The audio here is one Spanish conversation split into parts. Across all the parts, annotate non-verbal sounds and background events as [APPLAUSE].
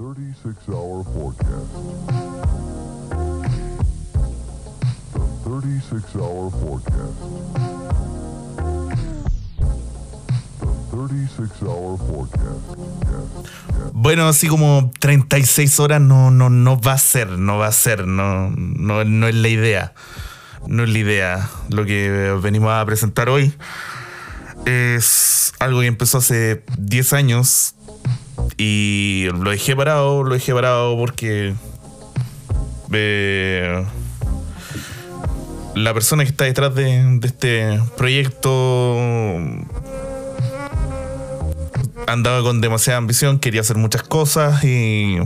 36 hour forecast. The 36 hour forecast. The 36 hour forecast. Bueno, así como 36 horas no, no, no va a ser, no va a ser, no, no, no es la idea. No es la idea. Lo que venimos a presentar hoy es algo que empezó hace 10 años y lo dejé parado, lo dejé parado porque eh, la persona que está detrás de, de este proyecto andaba con demasiada ambición, quería hacer muchas cosas y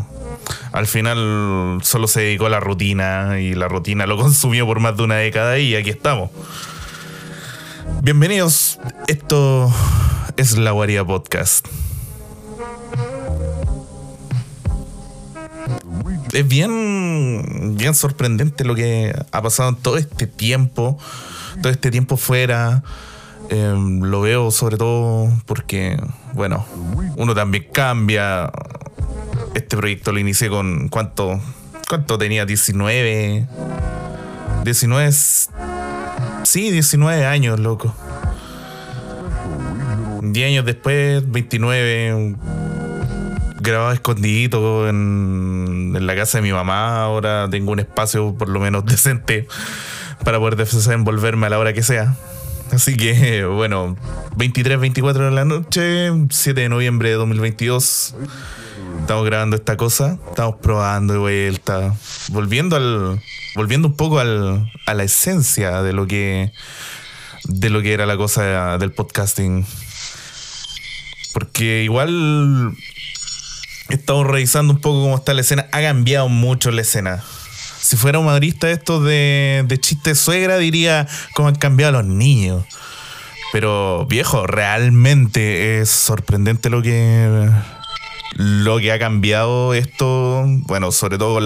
al final solo se dedicó a la rutina y la rutina lo [LAUGHS] consumió por más de una década y aquí estamos. Bienvenidos, esto es La Guarida Podcast. Es bien, bien sorprendente lo que ha pasado en todo este tiempo, todo este tiempo fuera. Eh, lo veo sobre todo porque, bueno, uno también cambia. Este proyecto lo inicié con cuánto, cuánto tenía, 19, 19, sí, 19 años, loco. 10 años después, 29, grabado escondidito en, en la casa de mi mamá. Ahora tengo un espacio por lo menos [LAUGHS] decente para poder desenvolverme a la hora que sea. Así que, [LAUGHS] bueno, 23, 24 de la noche, 7 de noviembre de 2022. Estamos grabando esta cosa, estamos probando de vuelta, volviendo al, volviendo un poco al, a la esencia de lo que, de lo que era la cosa del podcasting. Porque igual estamos revisando un poco cómo está la escena. Ha cambiado mucho la escena. Si fuera humorista esto de, de chiste suegra, diría cómo han cambiado los niños. Pero viejo, realmente es sorprendente lo que lo que ha cambiado esto. Bueno, sobre todo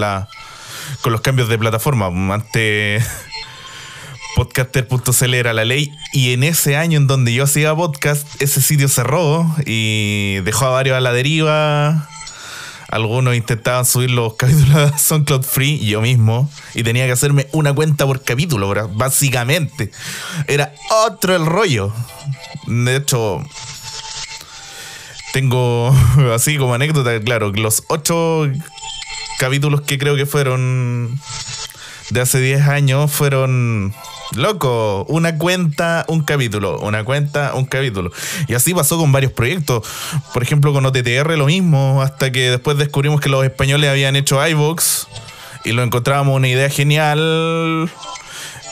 con los cambios de plataforma. Antes [LAUGHS] podcaster.cl era la ley y en ese año en donde yo hacía podcast, ese sitio cerró y dejó a varios a la deriva. Algunos intentaban subir los capítulos a SoundCloud Free, yo mismo, y tenía que hacerme una cuenta por capítulo, bro, básicamente. Era otro el rollo. De hecho, tengo [LAUGHS] así como anécdota, claro, los ocho capítulos que creo que fueron de hace 10 años fueron Loco, una cuenta, un capítulo, una cuenta, un capítulo. Y así pasó con varios proyectos. Por ejemplo, con OTTR lo mismo, hasta que después descubrimos que los españoles habían hecho iVox y lo encontrábamos una idea genial.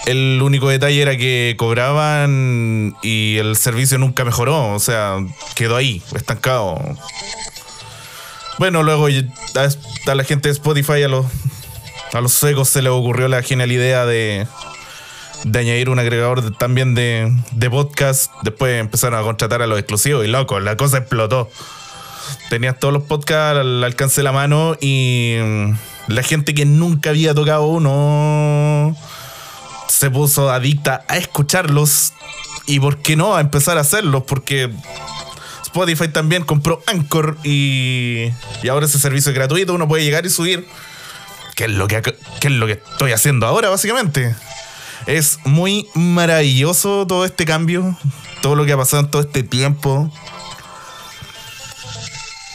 El único detalle era que cobraban y el servicio nunca mejoró, o sea, quedó ahí, estancado. Bueno, luego a la gente de Spotify, a los, a los secos se les ocurrió la genial idea de de añadir un agregador también de, de, podcast. Después empezaron a contratar a los exclusivos y loco, la cosa explotó. Tenías todos los podcasts al alcance de la mano y la gente que nunca había tocado uno se puso adicta a escucharlos y por qué no a empezar a hacerlos porque Spotify también compró Anchor y, y ahora ese servicio es gratuito, uno puede llegar y subir. ¿Qué es lo que, qué es lo que estoy haciendo ahora básicamente? Es muy maravilloso todo este cambio, todo lo que ha pasado en todo este tiempo.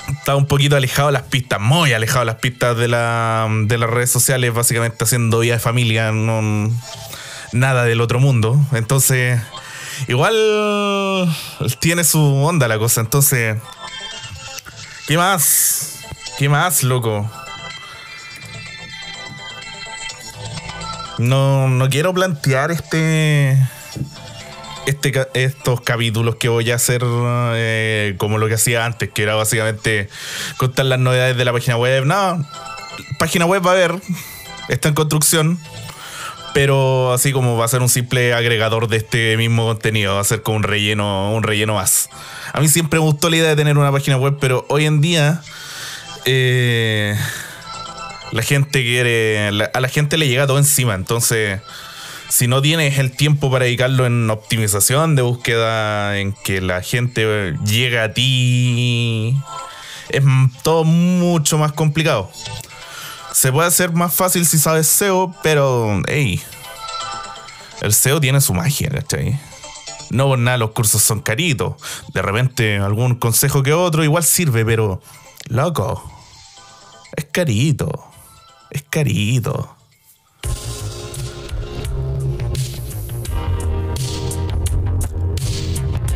Está un poquito alejado de las pistas, muy alejado de las pistas de, la, de las redes sociales, básicamente haciendo vida de familia, no, nada del otro mundo. Entonces, igual tiene su onda la cosa. Entonces, ¿qué más? ¿Qué más, loco? No, no quiero plantear este, este, estos capítulos que voy a hacer eh, como lo que hacía antes, que era básicamente contar las novedades de la página web. No, página web va a haber, está en construcción, pero así como va a ser un simple agregador de este mismo contenido, va a ser como un relleno, un relleno más. A mí siempre me gustó la idea de tener una página web, pero hoy en día eh, la gente quiere, a la gente le llega todo encima, entonces si no tienes el tiempo para dedicarlo en optimización de búsqueda, en que la gente llegue a ti es todo mucho más complicado. Se puede hacer más fácil si sabes SEO, pero, hey, el SEO tiene su magia, ¿cachai? No por nada los cursos son caritos. De repente algún consejo que otro igual sirve, pero, loco, es carito. Es carito.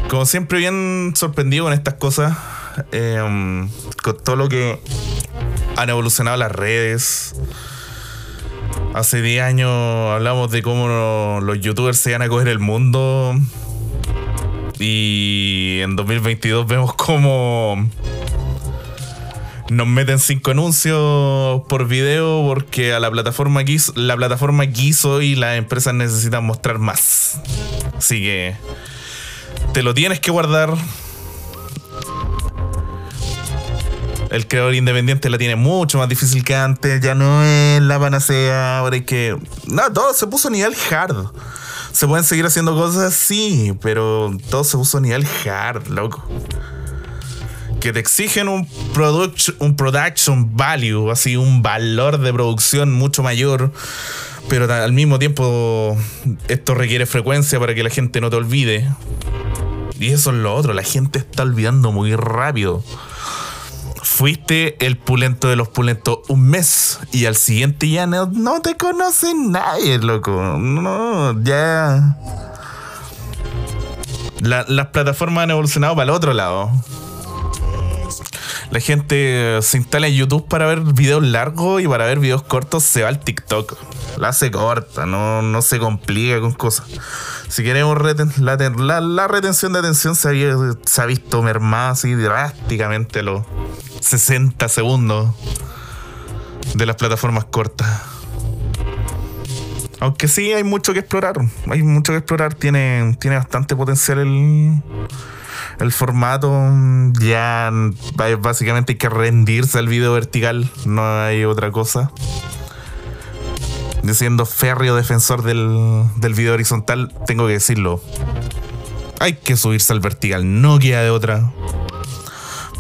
Como siempre, bien sorprendido con estas cosas. eh, con todo lo que han evolucionado las redes. Hace 10 años hablamos de cómo los youtubers se iban a coger el mundo. Y en 2022 vemos cómo nos meten cinco anuncios por video porque a la plataforma quiso, la plataforma quiso y las empresas necesitan mostrar más. Así que te lo tienes que guardar. El creador independiente la tiene mucho más difícil que antes. Ya no es la panacea. Ahora hay que. No, todo se puso a nivel hard. Se pueden seguir haciendo cosas, sí, pero todo se puso a nivel hard, loco. Que te exigen un, product, un production value, así un valor de producción mucho mayor. Pero al mismo tiempo, esto requiere frecuencia para que la gente no te olvide. Y eso es lo otro, la gente está olvidando muy rápido. Fuiste el pulento de los pulentos un mes y al siguiente ya no, no te conoce nadie, loco. No, ya. La- las plataformas han evolucionado para el otro lado. La gente se instala en YouTube para ver videos largos y para ver videos cortos se va al TikTok. La hace corta, no, no se complica con cosas. Si queremos la, la- retención de atención se, ha visto mermada así drásticamente los 60 segundos de las plataformas cortas. Aunque sí hay mucho que explorar. Hay mucho que explorar. Tiene, tiene bastante potencial el, el formato. Ya b- básicamente hay que rendirse al video vertical. No hay otra cosa. Siendo férreo defensor del, del video horizontal, tengo que decirlo. Hay que subirse al vertical. No queda de otra.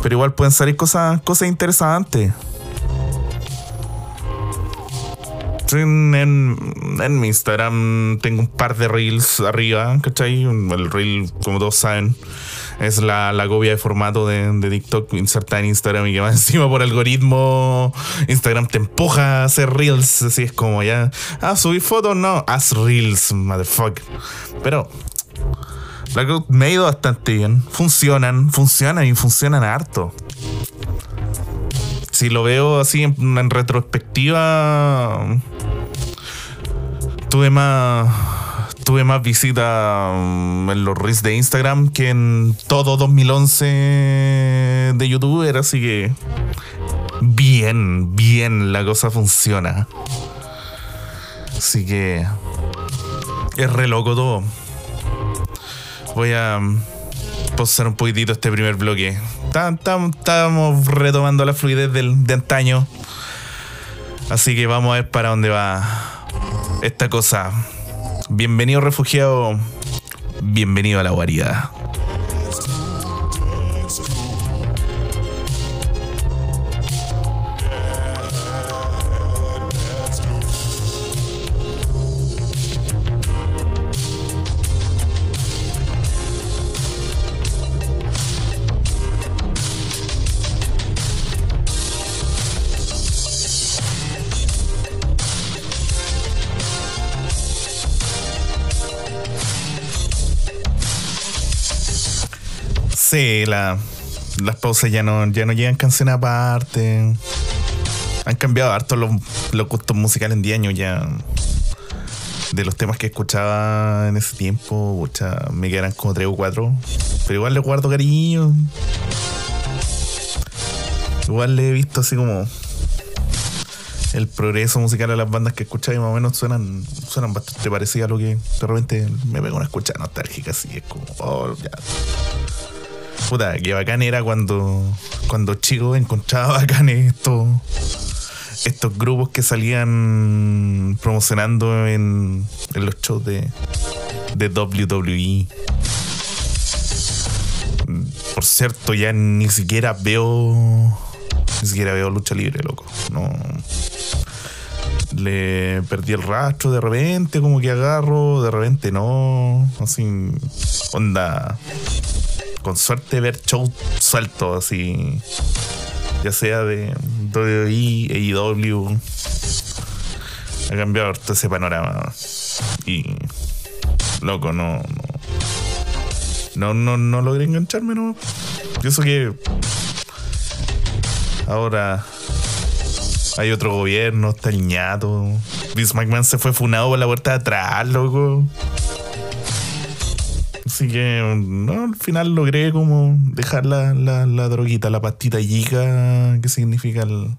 Pero igual pueden salir cosas, cosas interesantes. En- en mi Instagram tengo un par de reels arriba, ¿cachai? El reel, como todos saben, es la, la copia de formato de, de TikTok insertada en Instagram y que más [LAUGHS] encima por algoritmo Instagram te empuja a hacer reels. Así es como ya, ah, subir fotos, no, haz reels, motherfucker. Pero la me ha ido bastante bien. Funcionan, funcionan y funcionan harto. Si lo veo así en, en retrospectiva, tuve más tuve más visitas mm, en los reels de Instagram que en todo 2011 de youtuber, así que bien, bien la cosa funciona. Así que es re loco todo. Voy a mm, pausar un poquitito este primer bloque. Estábamos retomando la fluidez del, de antaño. Así que vamos a ver para dónde va esta cosa. Bienvenido refugiado. Bienvenido a la guarida. Sí, la- las pausas ya no, ya no llegan canciones aparte. Han cambiado harto los, los gustos musicales en 10 años ya. De los temas que escuchaba en ese tiempo, me quedan como 3 o 4. Pero igual le guardo cariño. Igual le he visto así como el progreso musical de las bandas que escuchaba y más o menos suenan, suenan bastante parecidas a lo que de repente me pego una escucha nostálgica así. Es como, oh, ya. Puta, qué bacán era cuando, cuando chico encontraba [LAUGHS] bacán estos, estos grupos que salían promocionando en, en los shows de, de WWE. Por cierto, ya ni siquiera veo. Ni siquiera veo lucha libre, loco. No. Le perdí el rastro de repente, como que agarro, de repente no. Así. Onda. Con suerte ver show suelto, así. Ya sea de WWE, AEW. Ha cambiado todo ese panorama. Y. Loco, no. No, no, no, logré engancharme, no. Pienso que. Ahora. Hay otro gobierno, está el ñato. Vince McMahon se fue funado por la puerta de atrás, loco. Así que no, al final logré como dejar la, la, la droguita, la pastita yiga, que significa el,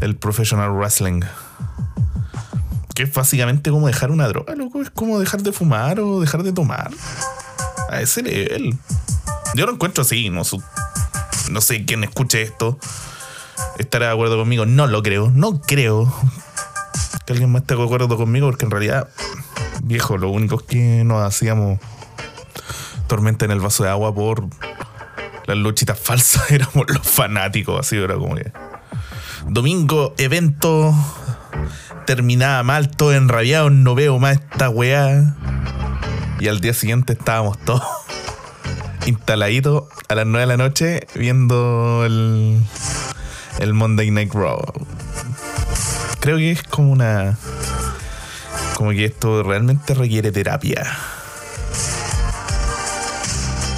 el professional wrestling. Que es básicamente como dejar una droga, loco. Es como dejar de fumar o dejar de tomar. A ese nivel. Yo lo encuentro así, no, su- no sé quién escuche esto. Estará de acuerdo conmigo. No lo creo. No creo que alguien más esté de acuerdo conmigo porque en realidad, viejo, lo único es que nos hacíamos tormenta en el vaso de agua por las luchitas falsas [LAUGHS] éramos los fanáticos. Así era como que. Domingo, evento. Terminaba mal, todo enrabiado. No veo más esta weá. Y al día siguiente estábamos todos [LAUGHS] instaladitos a las 9 de la noche viendo el, el Monday Night Raw. Creo que es como una. Como que esto realmente requiere terapia.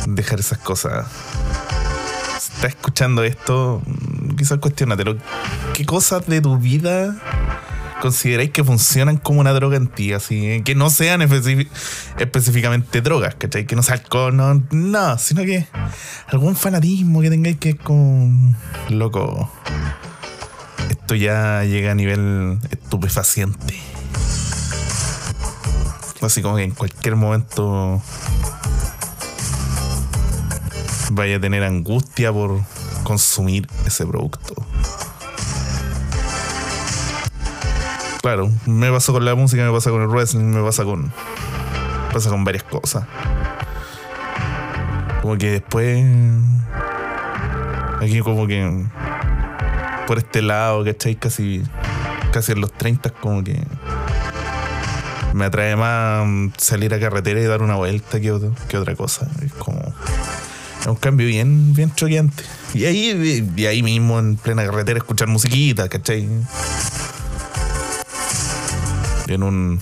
Dejar esas cosas. Si estás escuchando esto, quizás cuestionatelo. ¿Qué cosas de tu vida consideráis que funcionan como una droga en ti? Así, eh? que no sean específicamente drogas, ¿cachai? Que no sea alcohol, no, no, sino que algún fanatismo que tengáis que es como. Loco. Esto ya llega a nivel estupefaciente. Así como que en cualquier momento vaya a tener angustia por consumir ese producto. Claro, me pasa con la música, me pasa con el wrestling, me pasa con. pasa con varias cosas. Como que después. Aquí como que. Por este lado, ¿cachai? Casi. Casi en los 30 como que. Me atrae más salir a carretera y dar una vuelta que, otro- que otra cosa. Es como. Un cambio bien, bien choqueante. Y ahí, y ahí mismo, en plena carretera, escuchar musiquita, ¿cachai? En un.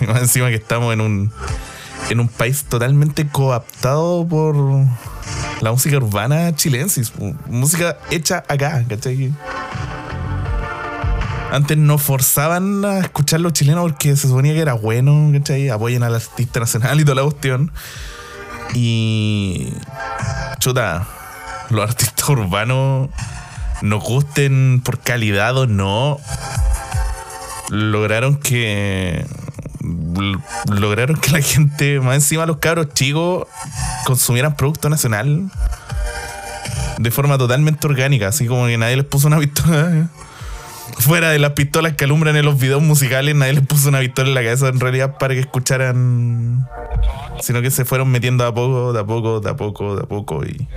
[LAUGHS] encima que estamos en un. En un país totalmente coaptado por la música urbana chilensis. Música hecha acá, ¿cachai? Antes no forzaban a escuchar los chilenos porque se suponía que era bueno, ¿cachai? Apoyen al artista nacional y toda la cuestión. Y. Chuta, los artistas urbanos nos gusten por calidad o no, lograron que. Lograron que la gente, más encima los cabros chicos, consumieran producto nacional de forma totalmente orgánica, así como que nadie les puso una pistola. Fuera de las pistolas que alumbran en los videos musicales, nadie les puso una pistola en la cabeza en realidad para que escucharan. Sino que se fueron metiendo de a poco, de a poco, de a poco, de a poco. Y,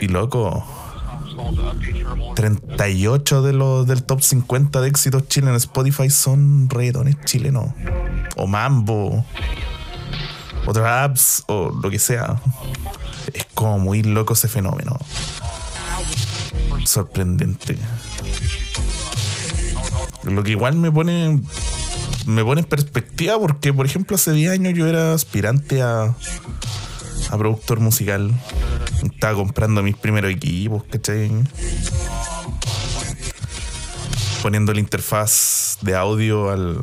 y loco, 38 de los del top 50 de éxitos chilenos en Spotify son reggaetones chilenos. O mambo. O traps. O lo que sea. Es como muy loco ese fenómeno. Sorprendente. Lo que igual me pone. Me pone en perspectiva porque, por ejemplo, hace 10 años yo era aspirante a. a productor musical. Estaba comprando mis primeros equipos, ¿cachai? Poniendo la interfaz de audio al-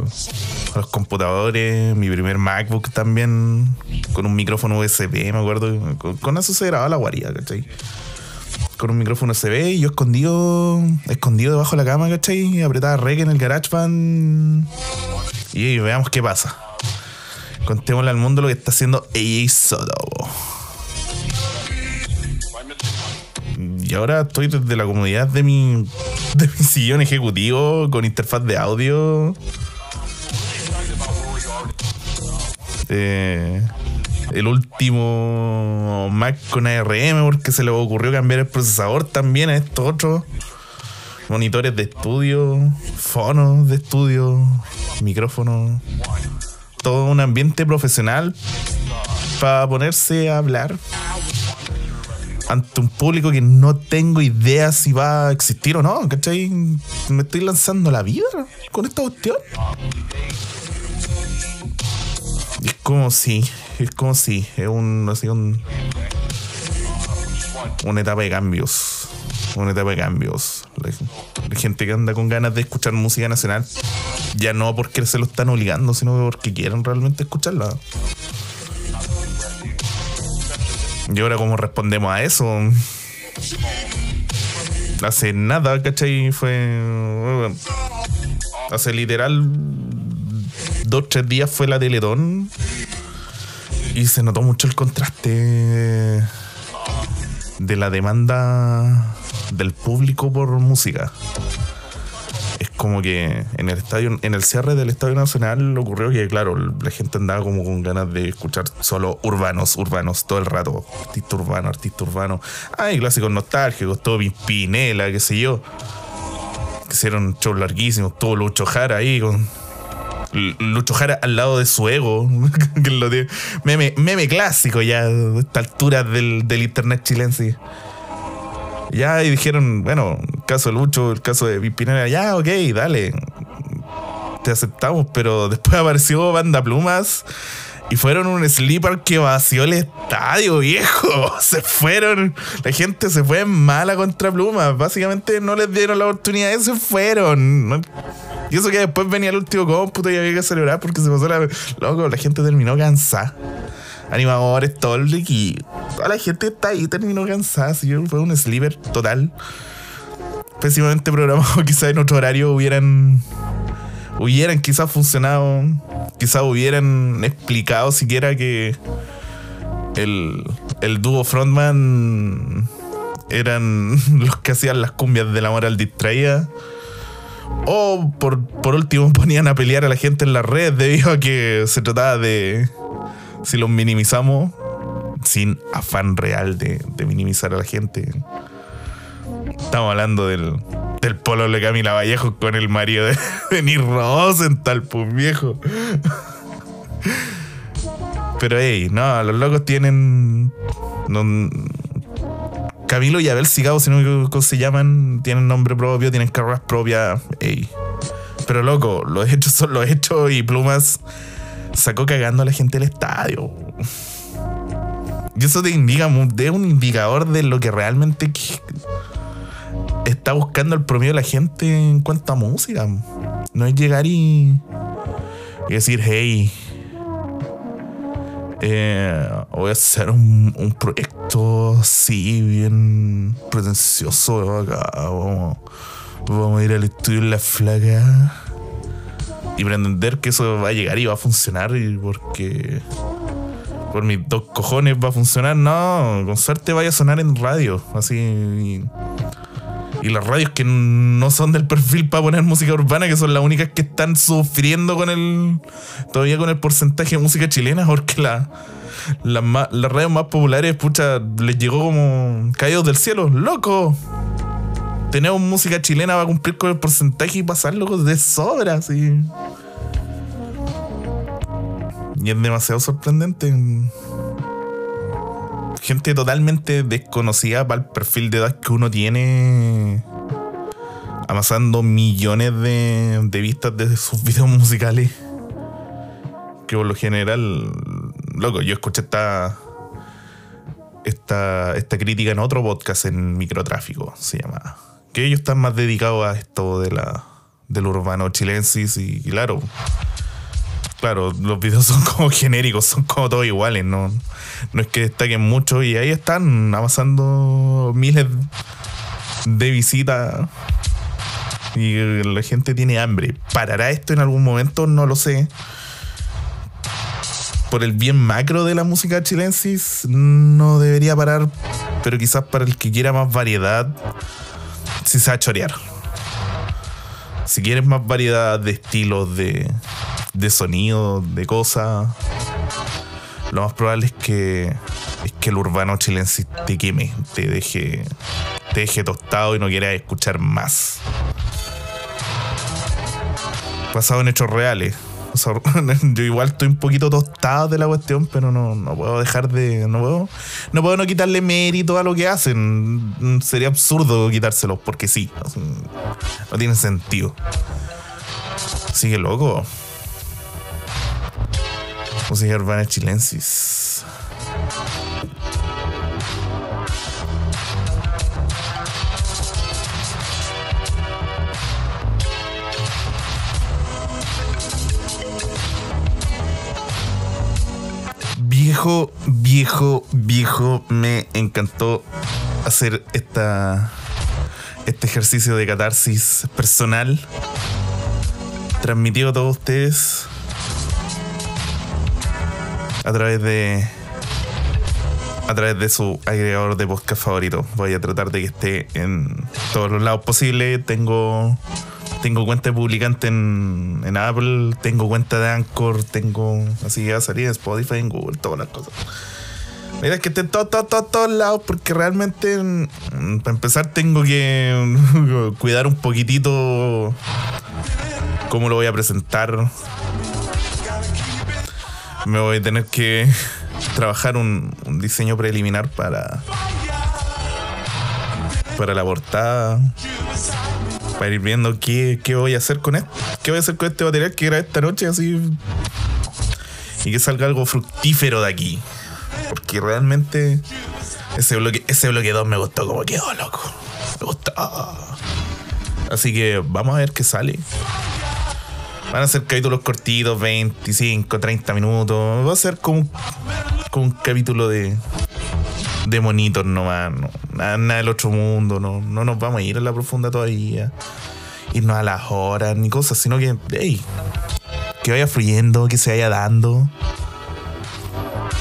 a los computadores, mi primer MacBook también, con un micrófono USB, me acuerdo. Con, con eso se grababa la guarida, ¿cachai? Con un micrófono USB y yo escondido, escondido debajo de la cama, ¿cachai? Apretaba rec en el GarageBand. Y veamos qué pasa. Contémosle al mundo lo que está haciendo AJ Soto. Y ahora estoy desde la comodidad de mi, de mi sillón ejecutivo con interfaz de audio. Eh, el último Mac con ARM porque se le ocurrió cambiar el procesador también a estos otros monitores de estudio, fonos de estudio, micrófonos, todo un ambiente profesional para ponerse a hablar ante un público que no tengo idea si va a existir o no, ¿cachai? Me estoy lanzando la vida con esta cuestión. Como si, es como si, es un, así un, una etapa de cambios. Una etapa de cambios. La gente que anda con ganas de escuchar música nacional, ya no porque se lo están obligando, sino porque quieren realmente escucharla. Y ahora, ¿cómo respondemos a eso? Hace nada, ¿cachai? Fue. Hace literal. Dos, tres días fue la Teletón. Y se notó mucho el contraste de la demanda del público por música. Es como que en el estadio, en el cierre del Estadio Nacional ocurrió que, claro, la gente andaba como con ganas de escuchar solo urbanos, urbanos, todo el rato. Artista urbano, artista urbano. Hay clásicos nostálgicos, todo Pimpinela, qué sé yo. Hicieron shows larguísimos, todo Lucho Jara ahí con. Lucho Jara al lado de su ego. [LAUGHS] meme, meme clásico ya a esta altura del, del internet chilense. Ya, y dijeron, bueno, el caso de Lucho, el caso de Pimpinela, ya, ok, dale. Te aceptamos, pero después [LAUGHS] apareció Banda Plumas y fueron un sleeper que vació el estadio, viejo. [LAUGHS] Se fueron. La gente se fue mala contra Plumas. Básicamente no les dieron la oportunidad se fueron. Y eso que después venía el último cómputo y había que celebrar porque se pasó la. Loco, la gente terminó cansada. Animadores, todo el equipo. Toda la gente está ahí, terminó cansada. así que fue un sleeper total. Pésimamente programado. [LAUGHS] Quizás en otro horario hubieran. Hubieran quizás funcionado. Quizás hubieran explicado siquiera que. El, el dúo frontman eran [LAUGHS] los que hacían las cumbias de la moral distraída. O por, por último [LAUGHS] ponían a pelear a la gente en las redes debido a que se trataba de, si los minimizamos, sin afán real de, de minimizar a la gente. Estamos hablando del, del polo de Camila Vallejo con el marido [LAUGHS] de Denis Rosenthal, pues viejo. [LAUGHS] Pero hey, no, los locos tienen. no- Camilo y Abel Cigao, si no me se llaman, tienen nombre propio, tienen carreras propias. Ey. Pero loco, los hechos son los hechos y Plumas sacó cagando a la gente del estadio. Y eso te indica, es un indicador de lo que realmente está buscando el promedio de la gente en cuanto a música. No es llegar y, y decir, hey, eh, voy a hacer un, un proyecto así, bien pretencioso acá. Vamos, vamos a ir al estudio en la flaca y pretender que eso va a llegar y va a funcionar y porque por mis dos cojones va a funcionar. No, con suerte vaya a sonar en radio, así. Y, las radios que no son del perfil para poner música urbana, que son las únicas que están sufriendo con el. todavía con el porcentaje de música chilena, [LAUGHS] porque la, ma- las radios más populares, pucha, les llegó como caídos del cielo. ¡Loco! Tenemos música chilena va a cumplir con el porcentaje y pasarlo de sobra, así. Y es demasiado sorprendente. Gente totalmente desconocida para el perfil de edad que uno tiene. Amasando millones de, de vistas de sus videos musicales. Que por lo general. Loco, yo escuché esta. Esta, esta crítica en otro podcast en microtráfico, se llama. Que ellos están más dedicados a esto de la, del urbano chilensis y, y claro, claro, los videos [LAUGHS] son como genéricos, son como todos iguales, no, no es que destaquen mucho y ahí están avanzando miles de visitas y la gente tiene hambre. ¿Parará esto en algún momento? No lo sé. Por el bien macro de la música chilensis, no debería parar, pero quizás para el que quiera más variedad, si se va a chorear. Si quieres más variedad de estilos, de, de sonidos, de cosas, lo más probable es que es que el urbano chilense te queme, te deje, te deje tostado y no quieras escuchar más. Basado en hechos reales. [LAUGHS] Yo igual estoy un poquito tostado de la cuestión, pero no, no puedo dejar de. No puedo, no puedo no quitarle mérito a lo que hacen. Sería absurdo quitárselos, porque sí. No tiene sentido. Sigue loco. Música urbana chilensis. Viejo, viejo, viejo, me encantó hacer esta, este ejercicio de catarsis personal transmitido a todos ustedes a través de a través de su agregador de podcast favorito. Voy a tratar de que esté en todos los lados posibles. Tengo tengo cuenta de publicante en, en Apple, tengo cuenta de Anchor, tengo así que va a salir en Spotify, en Google, todas las cosas. Mira, que esté en todos, todos, todos, todos lados, porque realmente, mm, para empezar, tengo que [LAUGHS] cuidar un poquitito cómo lo voy a presentar. Me voy a tener que trabajar un, diseño preliminar para para la portada para ir viendo qué, qué voy a hacer con esto qué voy a hacer con este material que era esta noche así y que salga algo fructífero de aquí. Porque realmente ese bloque ese bloque 2 me gustó como quedó loco. Me gustó. Así que vamos a ver qué sale Van a ser capítulos cortitos, 25, 30 minutos. Va a ser como, como un capítulo de, de monitos nomás. No, nada, nada del otro mundo. No, no nos vamos a ir a la profunda todavía. Irnos a las horas ni cosas, sino que, hey, que vaya fluyendo, que se vaya dando.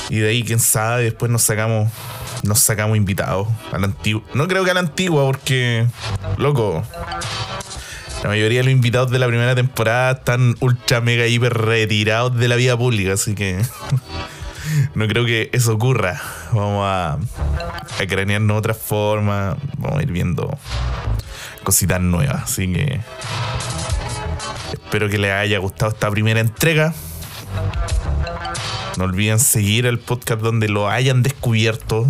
Y de ahí, quién sabe, después nos sacamos. Nos sacamos invitados a la antigua. No creo que a la antigua, porque. Loco. La mayoría de los invitados de la primera temporada están ultra mega hiper retirados de la vida pública, así que [LAUGHS] no creo que eso ocurra. Vamos a, a cranearnos otra forma, vamos a ir viendo cositas nuevas, así que espero que les haya gustado esta primera entrega. No olviden seguir el podcast donde lo hayan descubierto.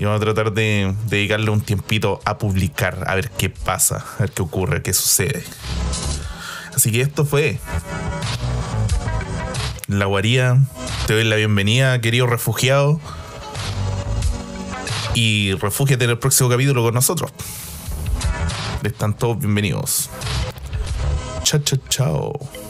Y vamos a tratar de dedicarle un tiempito a publicar, a ver qué pasa, a ver qué ocurre, qué sucede. Así que esto fue La Guaría. Te doy la bienvenida, querido refugiado. Y refúgiate en el próximo capítulo con nosotros. Están todos bienvenidos. Chao, chao, chao.